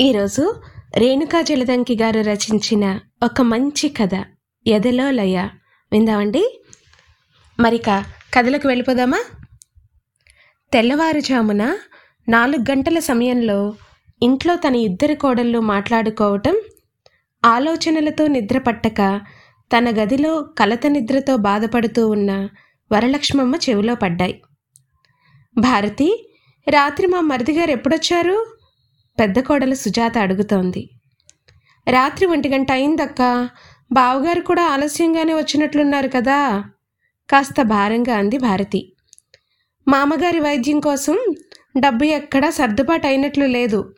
ఈరోజు రేణుకా జలదంకి గారు రచించిన ఒక మంచి కథ ఎదలో లయ. విందామండి. మరిక కథలకు వెళ్ళిపోదామా? తెల్లవారుజామున నాలుగు గంటల సమయంలో ఇంట్లో తన ఇద్దరు కోడళ్ళు మాట్లాడుకోవటం ఆలోచనలతో నిద్ర పట్టక తన గదిలో కలత నిద్రతో బాధపడుతూ ఉన్న వరలక్ష్మమ్మ చెవిలో పడ్డాయి. భారతి రాత్రి మా మరిదిగారు ఎప్పుడొచ్చారు? పెద్ద కోడలు సుజాత అడుగుతోంది. రాత్రి ఒంటి గంట అయిందక్క. బావగారు కూడా ఆలస్యంగానే వచ్చినట్లున్నారు కదా. కాస్త భారంగా అంది భారతి. మామగారి వైద్యం కోసం డబ్బు ఎక్కడా సర్దుబాటు అయినట్లు లేదు.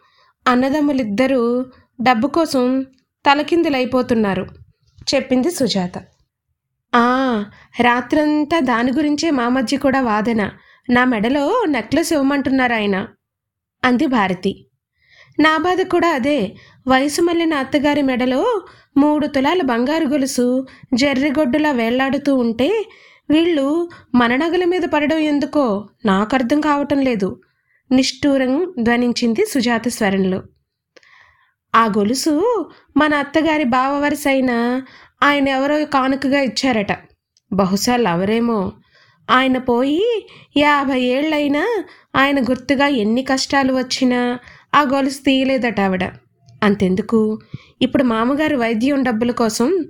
అన్నదమ్ములిద్దరూ డబ్బు కోసం తలకిందులైపోతున్నారు. చెప్పింది సుజాత. ఆ రాత్రంతా దాని గురించే మా మధ్య కూడా వాదన. నా మెడలో నెక్లెస్ ఇవ్వమంటున్నారు ఆయన. అంది భారతి. నా బాధ కూడా అదే. వయసు మళ్ళిన అత్తగారి మెడలో మూడు తులాల బంగారు గొలుసు జర్రిగొడ్డులా వేళ్ళాడుతూ ఉంటే వీళ్ళు మన నగల మీద పడడం ఎందుకో నాకు అర్థం కావటం లేదు. నిష్ఠూరం ధ్వనించింది సుజాత స్వరంలో. ఆ గొలుసు మన అత్తగారి బావ అయిన ఆయన ఎవరో కానుకగా ఇచ్చారట. బహుశా లవరేమో. ఆయన పోయి యాభై ఏళ్ళైనా ఆయన గుర్తుగా ఎన్ని కష్టాలు వచ్చినా ఆ గొలుసు తీయలేదట ఆవిడ. అంతెందుకు? ఇప్పుడు మామగారు వైద్యం డబ్బుల కోసం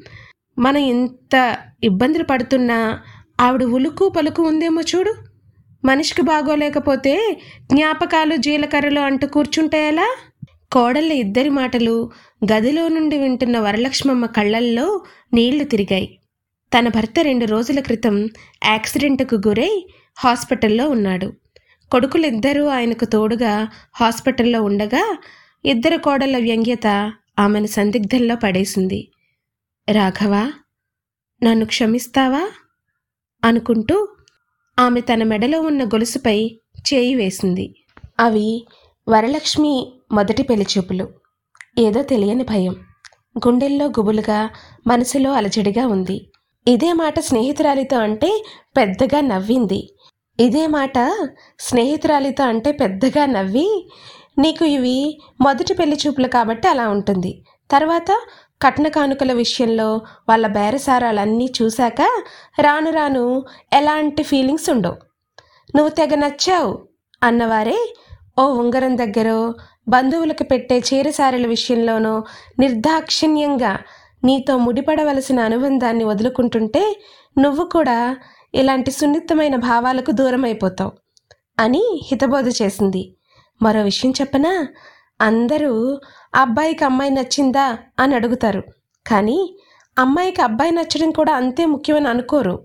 మనం ఇంత ఇబ్బందులు పడుతున్నా ఆవిడ ఉలుకు పలుకు ఉందేమో చూడు. మనిషికి బాగోలేకపోతే జ్ఞాపకాలు జీలకర్రలు అంటూ కూర్చుంటే ఎలా? కోడళ్ళ ఇద్దరి మాటలు గదిలో నుండి వింటున్న వరలక్ష్మమ్మ కళ్ళల్లో నీళ్ళు తిరిగాయి. తన భర్త రెండు రోజుల క్రితం యాక్సిడెంట్కు గురై హాస్పిటల్లో ఉన్నాడు. కొడుకులిద్దరూ ఆయనకు తోడుగా హాస్పిటల్లో ఉండగా ఇద్దరు కోడళ్ళ వ్యంగ్యత ఆమెను సందిగ్ధంలో పడేసింది. రాఘవా నన్ను క్షమిస్తావా? అనుకుంటూ ఆమె తన మెడలో ఉన్న గొలుసుపై చేయి వేసింది. అవి వరలక్ష్మి మొదటి పెళ్ళిచూపులు ఏదో తెలియని భయం. గుండెల్లో గుబులుగా మనసులో అలజడిగా ఉంది. ఇదే మాట స్నేహితురాలితో అంటే పెద్దగా నవ్వింది. ఇదే మాట స్నేహితురాలితో అంటే పెద్దగా నవ్వి నీకు ఇవి మొదటి పెళ్ళి చూపులు కాబట్టి అలా ఉంటుంది. తర్వాత కట్న కానుకల విషయంలో వాళ్ళ బేరసారాలన్నీ చూశాక రాను రాను ఎలాంటి ఫీలింగ్స్ ఉండవు. నువ్వు తెగ నచ్చావు అన్నవారే ఓ ఉంగరం దగ్గరో బంధువులకు పెట్టే చీరసారల విషయంలోనో నిర్దాక్షిణ్యంగా నీతో ముడిపడవలసిన అనుబంధాన్ని వదులుకుంటుంటే నువ్వు కూడా ఇలాంటి సున్నితమైన భావాలకు దూరం అయిపోతాం అని హితబోధ చేసింది. మరో విషయం చెప్పనా? అందరూ అబ్బాయికి అమ్మాయి నచ్చిందా అని అడుగుతారు. కానీ అమ్మాయికి అబ్బాయి నచ్చడం కూడా అంతే ముఖ్యమని అనుకోరు.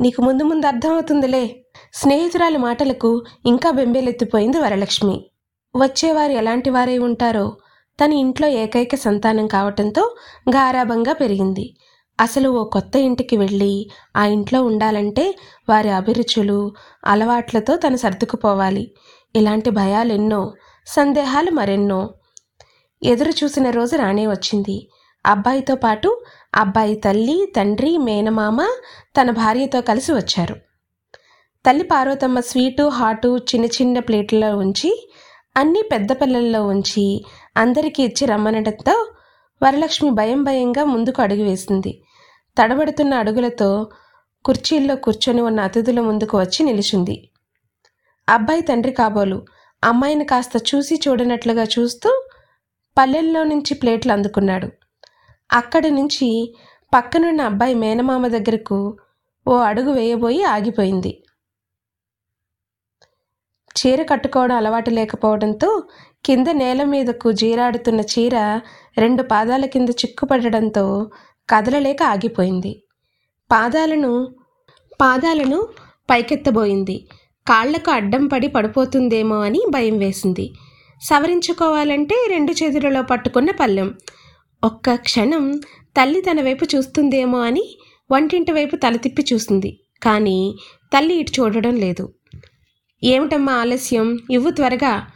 నీకు ముందు ముందు అర్థమవుతుందిలే. స్నేహితురాలి మాటలకు ఇంకా బెంబేలెత్తిపోయింది వరలక్ష్మి. వచ్చేవారు ఎలాంటి వారై ఉంటారో తన ఇంట్లో ఏకైక సంతానం కావటంతో గారాభంగా పెరిగింది. అసలు ఓ కొత్త ఇంటికి వెళ్ళి ఆ ఇంట్లో ఉండాలంటే వారి అభిరుచులు అలవాట్లతో తను సర్దుకుపోవాలి. ఇలాంటి భయాలు ఎన్నో సందేహాలు మరెన్నో ఎదురు చూసిన రోజు రానే వచ్చింది. అబ్బాయితో పాటు అబ్బాయి తల్లి తండ్రి మేనమామ తన భార్యతో కలిసి వచ్చారు. తల్లి పార్వతమ్మ స్వీటు హాటు చిన్న చిన్న ప్లేట్లలో ఉంచి అన్నీ పెద్ద పిల్లల్లో ఉంచి అందరికీ ఇచ్చి రమ్మనడంతో వరలక్ష్మి భయం భయంగా ముందుకు అడుగు వేసింది. తడబడుతున్న అడుగులతో కుర్చీల్లో కూర్చొని ఉన్న అతిథుల ముందుకు వచ్చి నిలిచింది. అబ్బాయి తండ్రి కాబోలు అమ్మాయిని కాస్త చూసి చూడనట్లుగా చూస్తూ పల్లెల్లో నుంచి ప్లేట్లు అందుకున్నాడు. అక్కడి నుంచి పక్కనున్న అబ్బాయి మేనమామ దగ్గరకు ఓ అడుగు వేయబోయి ఆగిపోయింది. చీర కట్టుకోవడం అలవాటు లేకపోవడంతో కింద నేల మీదకు జీరాడుతున్న చీర రెండు పాదాల కింద చిక్కుపడడంతో కదలలేక ఆగిపోయింది. పాదాలను పాదాలను పైకెత్తబోయింది. కాళ్ళకు అడ్డం పడి పడిపోతుందేమో అని భయం వేసింది. సవరించుకోవాలంటే రెండు చేతులలో పట్టుకున్న పళ్ళెం. ఒక్క క్షణం తల్లి తన వైపు చూస్తుందేమో అని వంటింటి వైపు తల తిప్పి చూసింది. కానీ తల్లి ఇటు చూడడం లేదు. ఏమిటమ్మా ఆలస్యం? ఇవ్వు త్వరగా.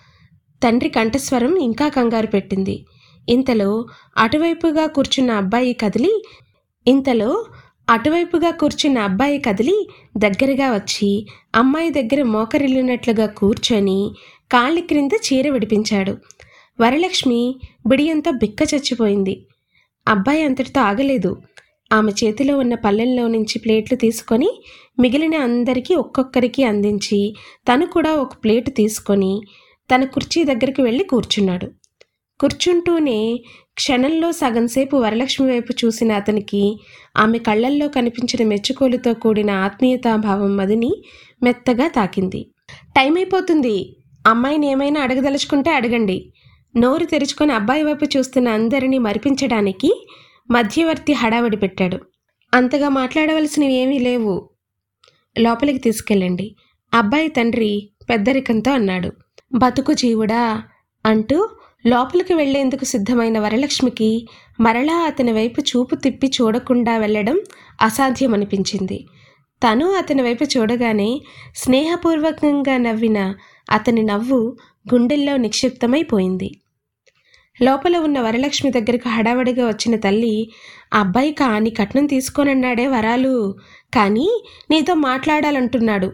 తండ్రి కంఠస్వరం ఇంకా కంగారు పెట్టింది. ఇంతలో అటువైపుగా కూర్చున్న అబ్బాయి కదిలి ఇంతలో అటువైపుగా కూర్చున్న అబ్బాయి కదిలి దగ్గరగా వచ్చి అమ్మాయి దగ్గర మోకరిల్లినట్లుగా కూర్చొని కాళ్ళ క్రింద చీర విడిపించాడు. వరలక్ష్మి బిడియంతో బిక్క చచ్చిపోయింది. అబ్బాయి అంతటితో ఆగలేదు. ఆమె చేతిలో ఉన్న పల్లెల్లో నుంచి ప్లేట్లు తీసుకొని మిగిలిన అందరికీ ఒక్కొక్కరికి అందించి తను కూడా ఒక ప్లేటు తీసుకొని తన కుర్చీ దగ్గరికి వెళ్ళి కూర్చున్నాడు. కూర్చుంటూనే క్షణంలో సగంసేపు వరలక్ష్మి వైపు చూసిన అతనికి ఆమె కళ్ళల్లో కనిపించిన మెచ్చుకోలుతో కూడిన ఆత్మీయతాభావం మదిని మెత్తగా తాకింది. టైం అయిపోతుంది అమ్మాయిని ఏమైనా అడగదలుచుకుంటే అడగండి. నోరు తెరుచుకొని అబ్బాయి వైపు చూస్తున్న అందరినీ మరిపించడానికి మధ్యవర్తి హడావిడి పెట్టాడు. అంతగా మాట్లాడవలసినవి ఏమీ లేవు. లోపలికి తీసుకెళ్ళండి. అబ్బాయి తండ్రి పెద్దరికంతో అన్నాడు. బతుకు జీవుడా అంటూ లోపలికి వెళ్ళేందుకు సిద్ధమైన వరలక్ష్మికి మరలా అతని వైపు చూపు తిప్పి చూడకుండా వెళ్ళడం అసాధ్యమనిపించింది. తను అతని వైపు చూడగానే స్నేహపూర్వకంగా నవ్విన అతని నవ్వు గుండెల్లో నిక్షిప్తమైపోయింది. లోపల ఉన్న వరలక్ష్మి దగ్గరకు హడావడిగా వచ్చిన తల్లి అబ్బాయి కాని కట్నం తీసుకోనన్నాడే వరాలు కానీ నీతో మాట్లాడాలంటున్నాడు.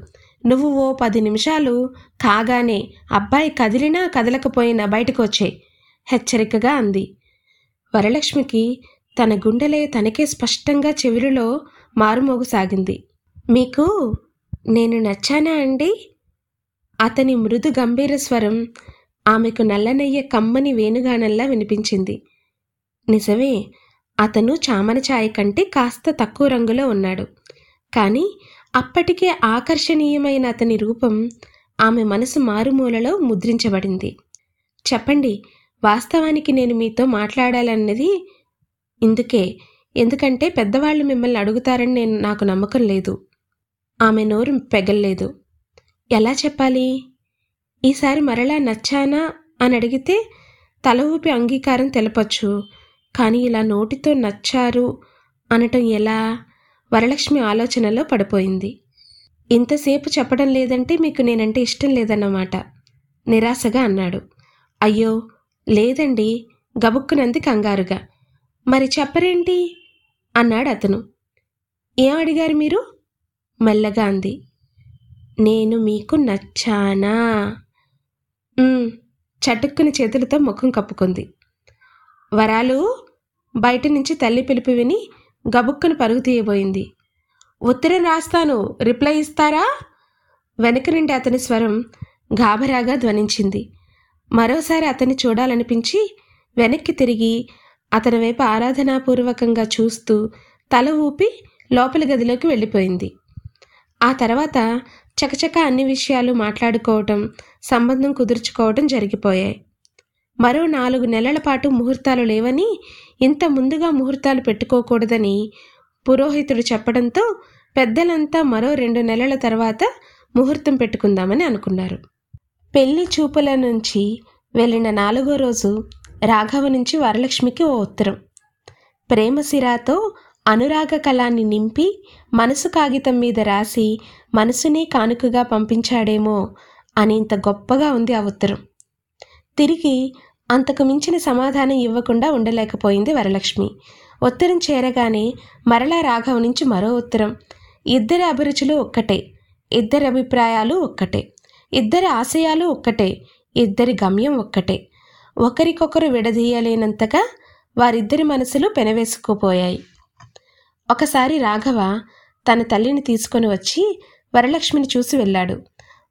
నువ్వు ఓ పది నిమిషాలు కాగానే అబ్బాయి కదిలినా కదలకపోయినా బయటకు వచ్చే హెచ్చరికగా అంది. వరలక్ష్మికి తన గుండెలే తనకే స్పష్టంగా చెవిరిలో మారుమోగసాగింది మీకు నేను నచ్చానా అండి? అతని మృదు గంభీర స్వరం ఆమెకు నల్లనయ్య కమ్మని వేణుగానల్లా వినిపించింది. నిజమే అతను చామన ఛాయ కంటే కాస్త తక్కువ రంగులో ఉన్నాడు. కానీ అప్పటికే ఆకర్షణీయమైన అతని రూపం ఆమె మనసు మారుమూలలో ముద్రించబడింది. చెప్పండి వాస్తవానికి నేను మీతో మాట్లాడాలన్నది ఇందుకే. ఎందుకంటే పెద్దవాళ్ళు మిమ్మల్ని అడుగుతారని నేను నాకు నమ్మకం లేదు. ఆమె నోరు పెగల్లేదు. ఎలా చెప్పాలి? ఈసారి మరలా నచ్చానా అని అడిగితే తల ఊపి అంగీకారం తెలపచ్చు. కానీ ఇలా నోటితో నచ్చారు అనటం ఎలా? వరలక్ష్మి ఆలోచనలో పడిపోయింది. ఇంతసేపు చెప్పడం లేదంటే మీకు నేనంటే ఇష్టం లేదన్నమాట నిరాశగా అన్నాడు. అయ్యో లేదండి గబుక్కునంది కంగారుగా. మరి చెప్పరేంటి? అన్నాడు అతను. ఏం అడిగారు మీరు? మెల్లగా అంది. నేను మీకు నచ్చానా? చటుక్కుని చేతులతో ముఖం కప్పుకుంది. వరాలు? బయట నుంచి తల్లి పిలుపు విని గబుక్కును పరుగు తీయబోయింది. ఉత్తరం రాస్తాను. రిప్లై ఇస్తారా? వెనక నుండి అతని స్వరం గాభరాగా ధ్వనించింది. మరోసారి అతన్ని చూడాలనిపించి వెనక్కి తిరిగి అతని వైపు ఆరాధనాపూర్వకంగా చూస్తూ తల ఊపి లోపలి గదిలోకి వెళ్ళిపోయింది. ఆ తర్వాత చకచక అన్ని విషయాలు మాట్లాడుకోవటం సంబంధం కుదుర్చుకోవటం జరిగిపోయాయి. మరో నాలుగు నెలల పాటు ముహూర్తాలు లేవని ఇంత ముందుగా ముహూర్తాలు పెట్టుకోకూడదని పురోహితుడు చెప్పడంతో పెద్దలంతా మరో రెండు నెలల తర్వాత ముహూర్తం పెట్టుకుందామని అనుకున్నారు. పెళ్ళి చూపుల నుంచి వెళ్ళిన నాలుగో రోజు రాఘవ నుంచి వరలక్ష్మికి ఓ ఉత్తరం. ప్రేమసిరాతో అనురాగ కళాన్ని నింపి మనసు కాగితం మీద రాసి మనసునే కానుకగా పంపించాడేమో అని ఇంత గొప్పగా ఉంది ఆ ఉత్తరం. తిరిగి అంతకు మించిన సమాధానం ఇవ్వకుండా ఉండలేకపోయింది వరలక్ష్మి. ఉత్తరం చేరగానే మరలా రాఘవ నుంచి మరో ఉత్తరం. ఇద్దరి అభిరుచులు ఒక్కటే. ఇద్దరి అభిప్రాయాలు ఒక్కటే. ఇద్దరి ఆశయాలు ఒక్కటే. ఇద్దరి గమ్యం ఒక్కటే. ఒకరికొకరు విడదీయలేనంతగా వారిద్దరి మనసులు పెనవేసుకుపోయాయి. ఒకసారి రాఘవ తన తల్లిని తీసుకొని వచ్చి వరలక్ష్మిని చూసి వెళ్ళాడు.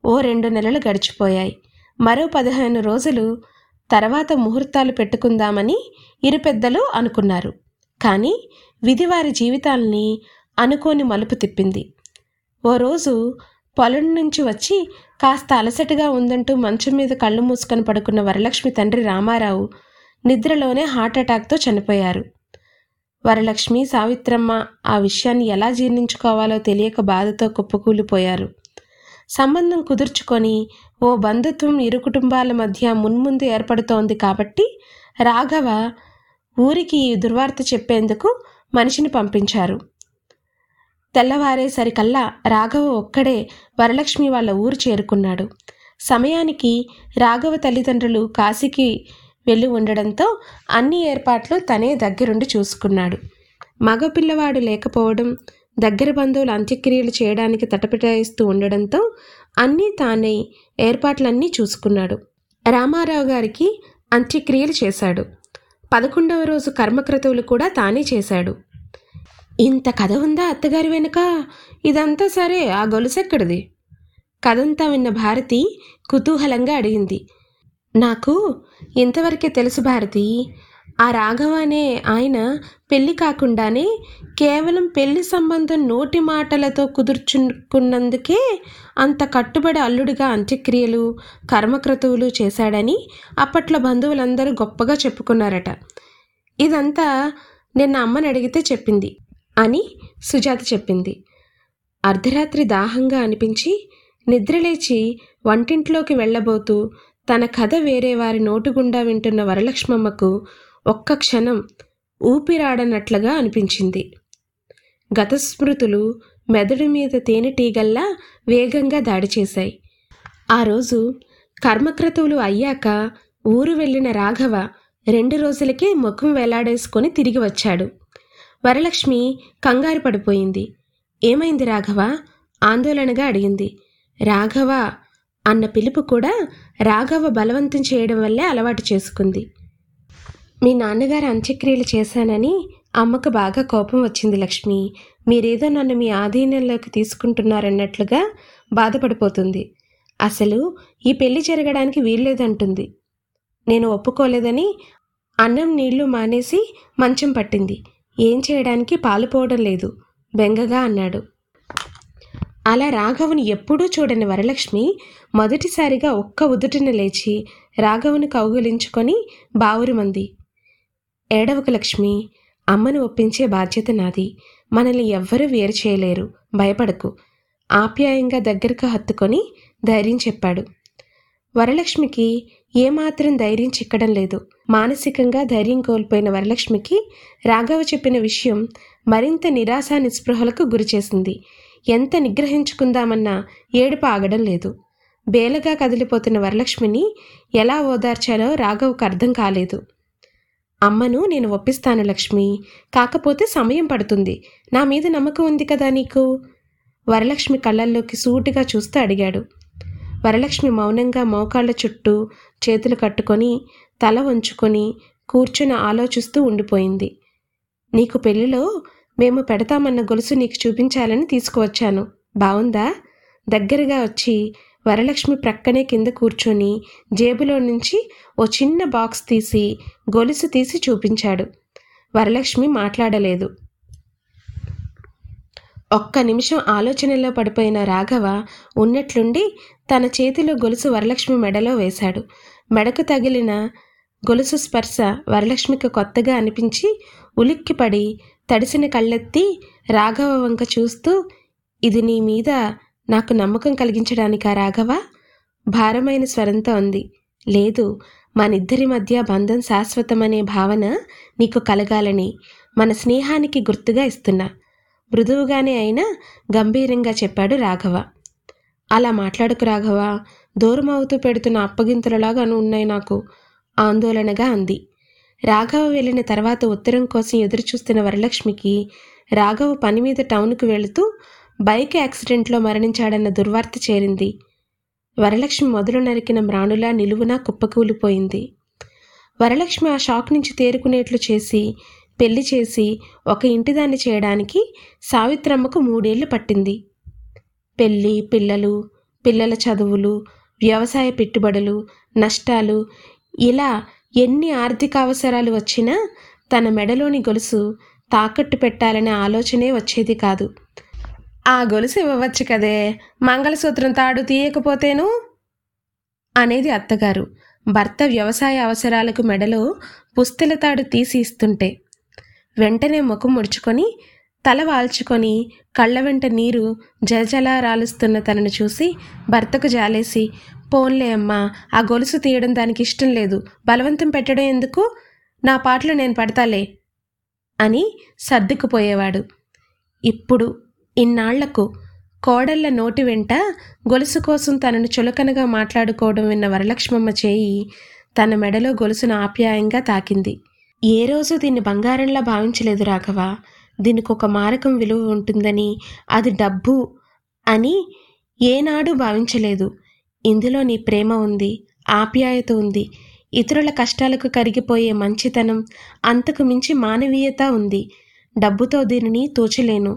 ఓ రెండు నెలలు గడిచిపోయాయి. మరో పదిహేను రోజులు తర్వాత ముహూర్తాలు పెట్టుకుందామని ఇరు పెద్దలు అనుకున్నారు. కానీ విధి వారి జీవితాల్ని అనుకోని మలుపు తిప్పింది. ఓ రోజు పొలం నుంచి వచ్చి కాస్త అలసటగా ఉందంటూ మంచం మీద కళ్ళు మూసుకొని పడుకున్న వరలక్ష్మి తండ్రి రామారావు నిద్రలోనే హార్ట్ అటాక్తో చనిపోయారు. వరలక్ష్మి సావిత్రమ్మ ఆ విషయాన్ని ఎలా జీర్ణించుకోవాలో తెలియక బాధతో కుప్పకూలిపోయారు. సంబంధం కుదుర్చుకొని ఓ బంధుత్వం ఇరు కుటుంబాల మధ్య మున్ముందు ఏర్పడుతోంది కాబట్టి రాఘవ ఊరికి ఈ దుర్వార్త చెప్పేందుకు మనిషిని పంపించారు. తెల్లవారేసరికల్లా రాఘవ ఒక్కడే వరలక్ష్మి వాళ్ళ ఊరు చేరుకున్నాడు. సమయానికి రాఘవ తల్లిదండ్రులు కాశీకి వెళ్ళి ఉండడంతో అన్ని ఏర్పాట్లు తనే దగ్గరుండి చూసుకున్నాడు. మగ పిల్లవాడు లేకపోవడం దగ్గర బంధువులు అంత్యక్రియలు చేయడానికి తటపిటాయిస్తూ ఉండడంతో అన్నీ తానే ఏర్పాట్లన్నీ చూసుకున్నాడు. రామారావు గారికి అంత్యక్రియలు చేశాడు. పదకొండవ రోజు కర్మక్రతువులు కూడా తానే చేశాడు. ఇంత కథ ఉందా అత్తగారి వెనుక? ఇదంతా సరే ఆ గొలుసెక్కడిది? కథంతా విన్న భారతి కుతూహలంగా అడిగింది. నాకు ఇంతవరకే తెలుసు భారతి ఆ రాఘవ అనే ఆయన పెళ్ళి కాకుండానే కేవలం పెళ్ళి సంబంధం నోటి మాటలతో కుదుర్చుకున్నందుకే అంత కట్టుబడి అల్లుడిగా అంత్యక్రియలు కర్మక్రతువులు చేశాడని అప్పట్లో బంధువులందరూ గొప్పగా చెప్పుకున్నారట. ఇదంతా నిన్న అమ్మని అడిగితే చెప్పింది అని సుజాత చెప్పింది. అర్ధరాత్రి దాహంగా అనిపించి నిద్రలేచి వంటింట్లోకి వెళ్ళబోతూ తన కథ వేరే వారి నోటుగుండా వింటున్న వరలక్ష్మమ్మకు ఒక్క క్షణం ఊపిరాడనట్లుగా అనిపించింది. గత స్మృతులు మెదడు మీద తేనెటీగల్లా వేగంగా దాడి చేశాయి. ఆ రోజు కర్మక్రతువులు అయ్యాక ఊరు వెళ్ళిన రాఘవ రెండు రోజులకే ముఖం వేలాడేసుకొని తిరిగి వచ్చాడు. వరలక్ష్మి కంగారు పడిపోయింది. ఏమైంది రాఘవ? ఆందోళనగా అడిగింది. రాఘవ అన్న పిలుపు కూడా రాఘవ బలవంతం చేయడం వల్లే అలవాటు చేసుకుంది. మీ నాన్నగారు అంత్యక్రియలు చేశానని అమ్మకు బాగా కోపం వచ్చింది లక్ష్మి. మీరేదో నన్ను మీ ఆధీనంలోకి తీసుకుంటున్నారన్నట్లుగా బాధపడిపోతుంది. అసలు ఈ పెళ్ళి జరగడానికి వీల్లేదంటుంది. నేను ఒప్పుకోలేదని అన్నం నీళ్ళు మానేసి మంచం పట్టింది. ఏం చేయడానికి పాలుపోవడం లేదు. బెంగగా అన్నాడు. అలా రాఘవుని ఎప్పుడూ చూడని వరలక్ష్మి మొదటిసారిగా ఒక్క ఉదుటిన లేచి రాఘవుని కౌగులించుకొని బావురుమంది. ఏడవకు లక్ష్మి అమ్మను ఒప్పించే బాధ్యత నాది. మనల్ని ఎవ్వరూ వేరు చేయలేరు. భయపడకు. ఆప్యాయంగా దగ్గరకు హత్తుకొని ధైర్యం చెప్పాడు. వరలక్ష్మికి ఏమాత్రం ధైర్యం చిక్కడం లేదు. మానసికంగా ధైర్యం కోల్పోయిన వరలక్ష్మికి రాఘవ చెప్పిన విషయం మరింత నిరాశ నిస్పృహలకు గురిచేసింది. ఎంత నిగ్రహించుకుందామన్నా ఏడుపు ఆగడం లేదు. బేలగా కదిలిపోతున్న వరలక్ష్మిని ఎలా ఓదార్చాలో రాఘవ్కు అర్థం కాలేదు. అమ్మను నేను ఒప్పిస్తాను లక్ష్మి. కాకపోతే సమయం పడుతుంది. నా మీద నమ్మకం ఉంది కదా నీకు? వరలక్ష్మి కళ్ళల్లోకి సూటిగా చూస్తూ అడిగాడు. వరలక్ష్మి మౌనంగా మోకాళ్ళ చుట్టూ చేతులు కట్టుకొని తల వంచుకొని కూర్చుని ఆలోచిస్తూ ఉండిపోయింది. నీకు పెళ్ళిలో మేము పెడతామన్న గొలుసు నీకు చూపించాలని తీసుకువచ్చాను. బావుందా? దగ్గరగా వచ్చి వరలక్ష్మి ప్రక్కనే కింద కూర్చొని జేబులో నుంచి ఓ చిన్న బాక్స్ తీసి గొలుసు తీసి చూపించాడు. వరలక్ష్మి మాట్లాడలేదు. ఒక్క నిమిషం ఆలోచనలో పడిపోయిన రాఘవ ఉన్నట్లుండి తన చేతిలో గొలుసు వరలక్ష్మి మెడలో వేశాడు. మెడకు తగిలిన గొలుసు స్పర్శ వరలక్ష్మికి కొత్తగా అనిపించి ఉలిక్కిపడి తడిసిన కళ్ళెత్తి రాఘవ వంక చూస్తూ ఇది నీ మీద నాకు నమ్మకం కలిగించడానికా రాఘవ భారమైన స్వరంతో ఉంది లేదు మనిద్దరి మధ్య బంధం శాశ్వతమనే భావన నీకు కలగాలని మన స్నేహానికి గుర్తుగా ఇస్తున్నా. మృదువుగానే అయినా గంభీరంగా చెప్పాడు రాఘవ. అలా మాట్లాడుకు రాఘవ దూరమవుతూ పెడుతున్న అప్పగింతలలాగాను ఉన్నాయి నాకు ఆందోళనగా అంది. రాఘవ వెళ్ళిన తర్వాత ఉత్తరం కోసం ఎదురుచూస్తున్న వరలక్ష్మికి రాఘవ పని మీద టౌన్కు వెళుతూ బైక్ యాక్సిడెంట్లో మరణించాడన్న దుర్వార్త చేరింది. వరలక్ష్మి మొదలు నరికిన మ్రాణులా నిలువునా కుప్పకూలిపోయింది. వరలక్ష్మి ఆ షాక్ నుంచి తేరుకునేట్లు చేసి పెళ్ళి చేసి ఒక ఇంటిదాన్ని చేయడానికి సావిత్రమ్మకు మూడేళ్ళు పట్టింది. పెళ్ళి పిల్లలు పిల్లల చదువులు వ్యవసాయ పెట్టుబడులు నష్టాలు ఇలా ఎన్ని ఆర్థిక అవసరాలు వచ్చినా తన మెడలోని గొలుసు తాకట్టు పెట్టాలనే ఆలోచనే వచ్చేది కాదు. ఆ గొలుసు ఇవ్వవచ్చు కదే. మంగళసూత్రం తాడు తీయకపోతేను? అనేది అత్తగారు. భర్త వ్యవసాయ అవసరాలకు మెడలో పుస్తెల తాడు తీసి ఇస్తుంటే వెంటనే ముఖం ముడుచుకొని తల వాల్చుకొని కళ్ళ వెంట నీరు జలజలా రాలుస్తున్న తనను చూసి భర్తకు జాలేసి పోన్లే అమ్మా ఆ గొలుసు తీయడం దానికి ఇష్టం లేదు. బలవంతం పెట్టడం ఎందుకు? నా పాటలు నేను పడతాలే అని సర్దుకుపోయేవాడు. ఇప్పుడు ఇన్నాళ్ళకు కోడళ్ళ నోటి వెంట గొలుసు కోసం తనను చులకనగా మాట్లాడుకోవడం విన్న వరలక్ష్మమ్మ చేయి తన మెడలో గొలుసును ఆప్యాయంగా తాకింది. ఏ రోజు దీన్ని బంగారంలా భావించలేదు రాఘవ. దీనికి ఒక మారకం విలువ ఉంటుందని అది డబ్బు అని ఏనాడు భావించలేదు. ఇందులో నీ ప్రేమ ఉంది ఆప్యాయత ఉంది ఇతరుల కష్టాలకు కరిగిపోయే మంచితనం అంతకు మించి మానవీయత ఉంది. డబ్బుతో దీనిని తోచలేను.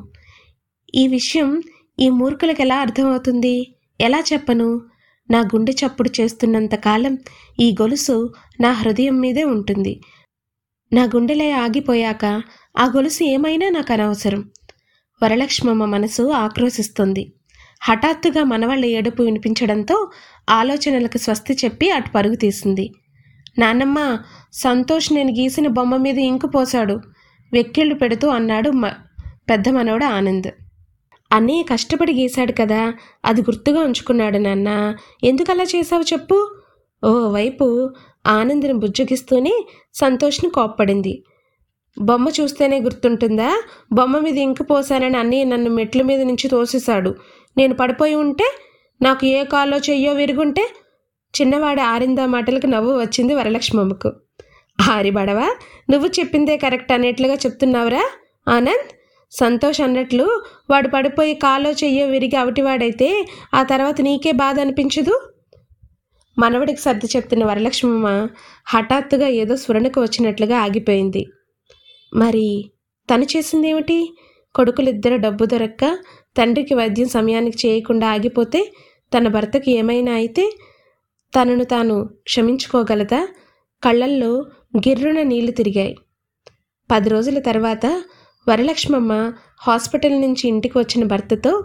ఈ విషయం ఈ మూర్ఖులకు ఎలా అర్థమవుతుంది? ఎలా చెప్పను? నా గుండె చప్పుడు చేస్తున్నంత కాలం ఈ గొలుసు నా హృదయం మీదే ఉంటుంది. నా గుండెలే ఆగిపోయాక ఆ గొలుసు ఏమైనా నాకు అనవసరం. వరలక్ష్మమ్మ మనసు ఆక్రోశిస్తుంది. హఠాత్తుగా మనవాళ్ళ ఏడుపు వినిపించడంతో ఆలోచనలకు స్వస్తి చెప్పి అటు పరుగు తీసింది. నాన్నమ్మ సంతోష్ నేను గీసిన బొమ్మ మీద ఇంకు పోశాడు. వెక్కిళ్ళు పెడుతూ అన్నాడు మ పెద్ద మనవడు ఆనంద్. అన్నయ్య కష్టపడి గీశాడు కదా అది గుర్తుగా ఉంచుకున్నాడు నాన్న. ఎందుకు అలా చేశావు చెప్పు? ఓ వైపు బుజ్జగిస్తూనే సంతోష్ని కోప్పడింది. బొమ్మ చూస్తేనే గుర్తుంటుందా? బొమ్మ మీద ఇంకు పోసానని అన్నయ్య నన్ను మెట్ల మీద నుంచి తోసేశాడు. నేను పడిపోయి ఉంటే నాకు ఏ కాలో చెయ్యో విరుగుంటే చిన్నవాడు ఆరిందా మాటలకు నవ్వు వచ్చింది వరలక్ష్మమ్మకు. ఆరిబడవా? నువ్వు చెప్పిందే కరెక్ట్ అనేట్లుగా చెప్తున్నావురా ఆనంద్? సంతోష్ అన్నట్లు వాడు పడిపోయి కాలో చెయ్యో విరిగి అవిటివాడైతే ఆ తర్వాత నీకే బాధ అనిపించదు? మనవడికి సర్ది చెప్తున్న వరలక్ష్మమ్మ హఠాత్తుగా ఏదో స్ఫురణకు వచ్చినట్లుగా ఆగిపోయింది. మరి తను చేసిందేమిటి? కొడుకులిద్దరు డబ్బు దొరక్క తండ్రికి వైద్యం సమయానికి చేయకుండా ఆగిపోతే తన భర్తకి ఏమైనా అయితే తనను తాను క్షమించుకోగలదా? కళ్ళల్లో గిర్రున నీళ్ళు తిరిగాయి. పది రోజుల తర్వాత వరలక్ష్మమ్మ హాస్పిటల్ నుంచి ఇంటికి వచ్చిన భర్తతో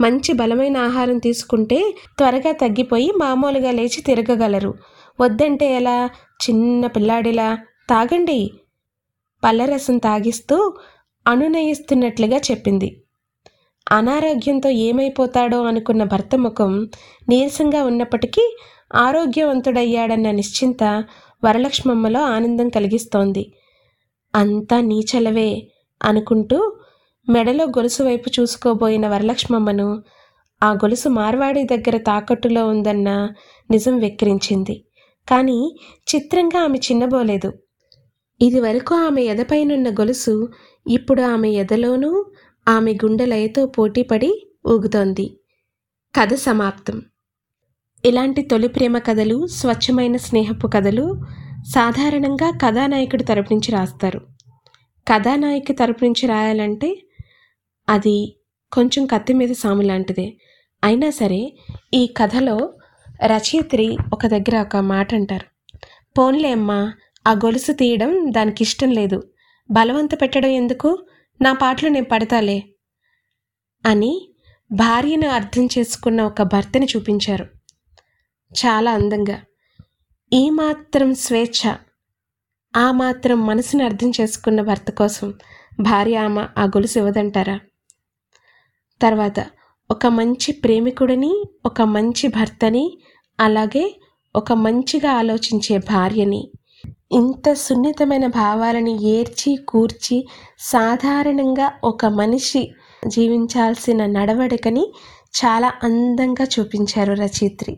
మంచి బలమైన ఆహారం తీసుకుంటే త్వరగా తగ్గిపోయి మామూలుగా లేచి తిరగగలరు. వద్దంటే ఎలా? చిన్న పిల్లాడిలా. తాగండి. పళ్ళరసం తాగిస్తూ అనునయిస్తున్నట్లుగా చెప్పింది. అనారోగ్యంతో ఏమైపోతాడో అనుకున్న భర్త ముఖం నీరసంగా ఉన్నప్పటికీ ఆరోగ్యవంతుడయ్యాడన్న నిశ్చింత వరలక్ష్మమ్మలో ఆనందం కలిగిస్తోంది. అంతా నీచలవే అనుకుంటూ మెడలో గొలుసు వైపు చూసుకోబోయిన వరలక్ష్మమ్మను ఆ గొలుసు మార్వాడి దగ్గర తాకట్టులో ఉందన్న నిజం వెక్కిరించింది. కానీ చిత్రంగా ఆమె చిన్నబోలేదు. ఇదివరకు ఆమె ఎదపైనున్న గొలుసు ఇప్పుడు ఆమె ఎదలోనూ ఆమె గుండెలయతో పోటీపడి ఊగుతోంది. కథ సమాప్తం. ఇలాంటి తొలి ప్రేమ కథలు స్వచ్ఛమైన స్నేహపు కథలు సాధారణంగా కథానాయకుడి తరపు నుంచి రాస్తారు. కథానాయకి తరపు నుంచి రాయాలంటే అది కొంచెం కత్తి మీద సాము లాంటిదే. అయినా సరే ఈ కథలో రచయిత్రి ఒక దగ్గర ఒక మాట అంటారు. పోన్లే అమ్మా ఆ గొలుసు తీయడం దానికి ఇష్టం లేదు. బలవంత పెట్టడం ఎందుకు? నా పాటలు నేను పడతాలే అని భార్యను అర్థం చేసుకున్న ఒక భర్తని చూపించారు. చాలా అందంగా. ఈ మాత్రం స్వేచ్ఛ. ఆ మాత్రం మనసుని అర్థం చేసుకున్న భర్త కోసం భార్య ఆమె ఆ గొలుసు ఇవ్వదంటారా? తర్వాత ఒక మంచి ప్రేమికుడిని ఒక మంచి భర్తని అలాగే ఒక మంచిగా ఆలోచించే భార్యని ఇంత సున్నితమైన భావాలని ఏర్చి కూర్చి సాధారణంగా ఒక మనిషి జీవించాల్సిన నడవడికని చాలా అందంగా చూపించారు రచయిత్రి.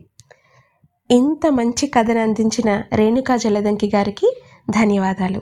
ఇంత మంచి కథను అందించిన రేణుకా జలదంకి గారికి ధన్యవాదాలు.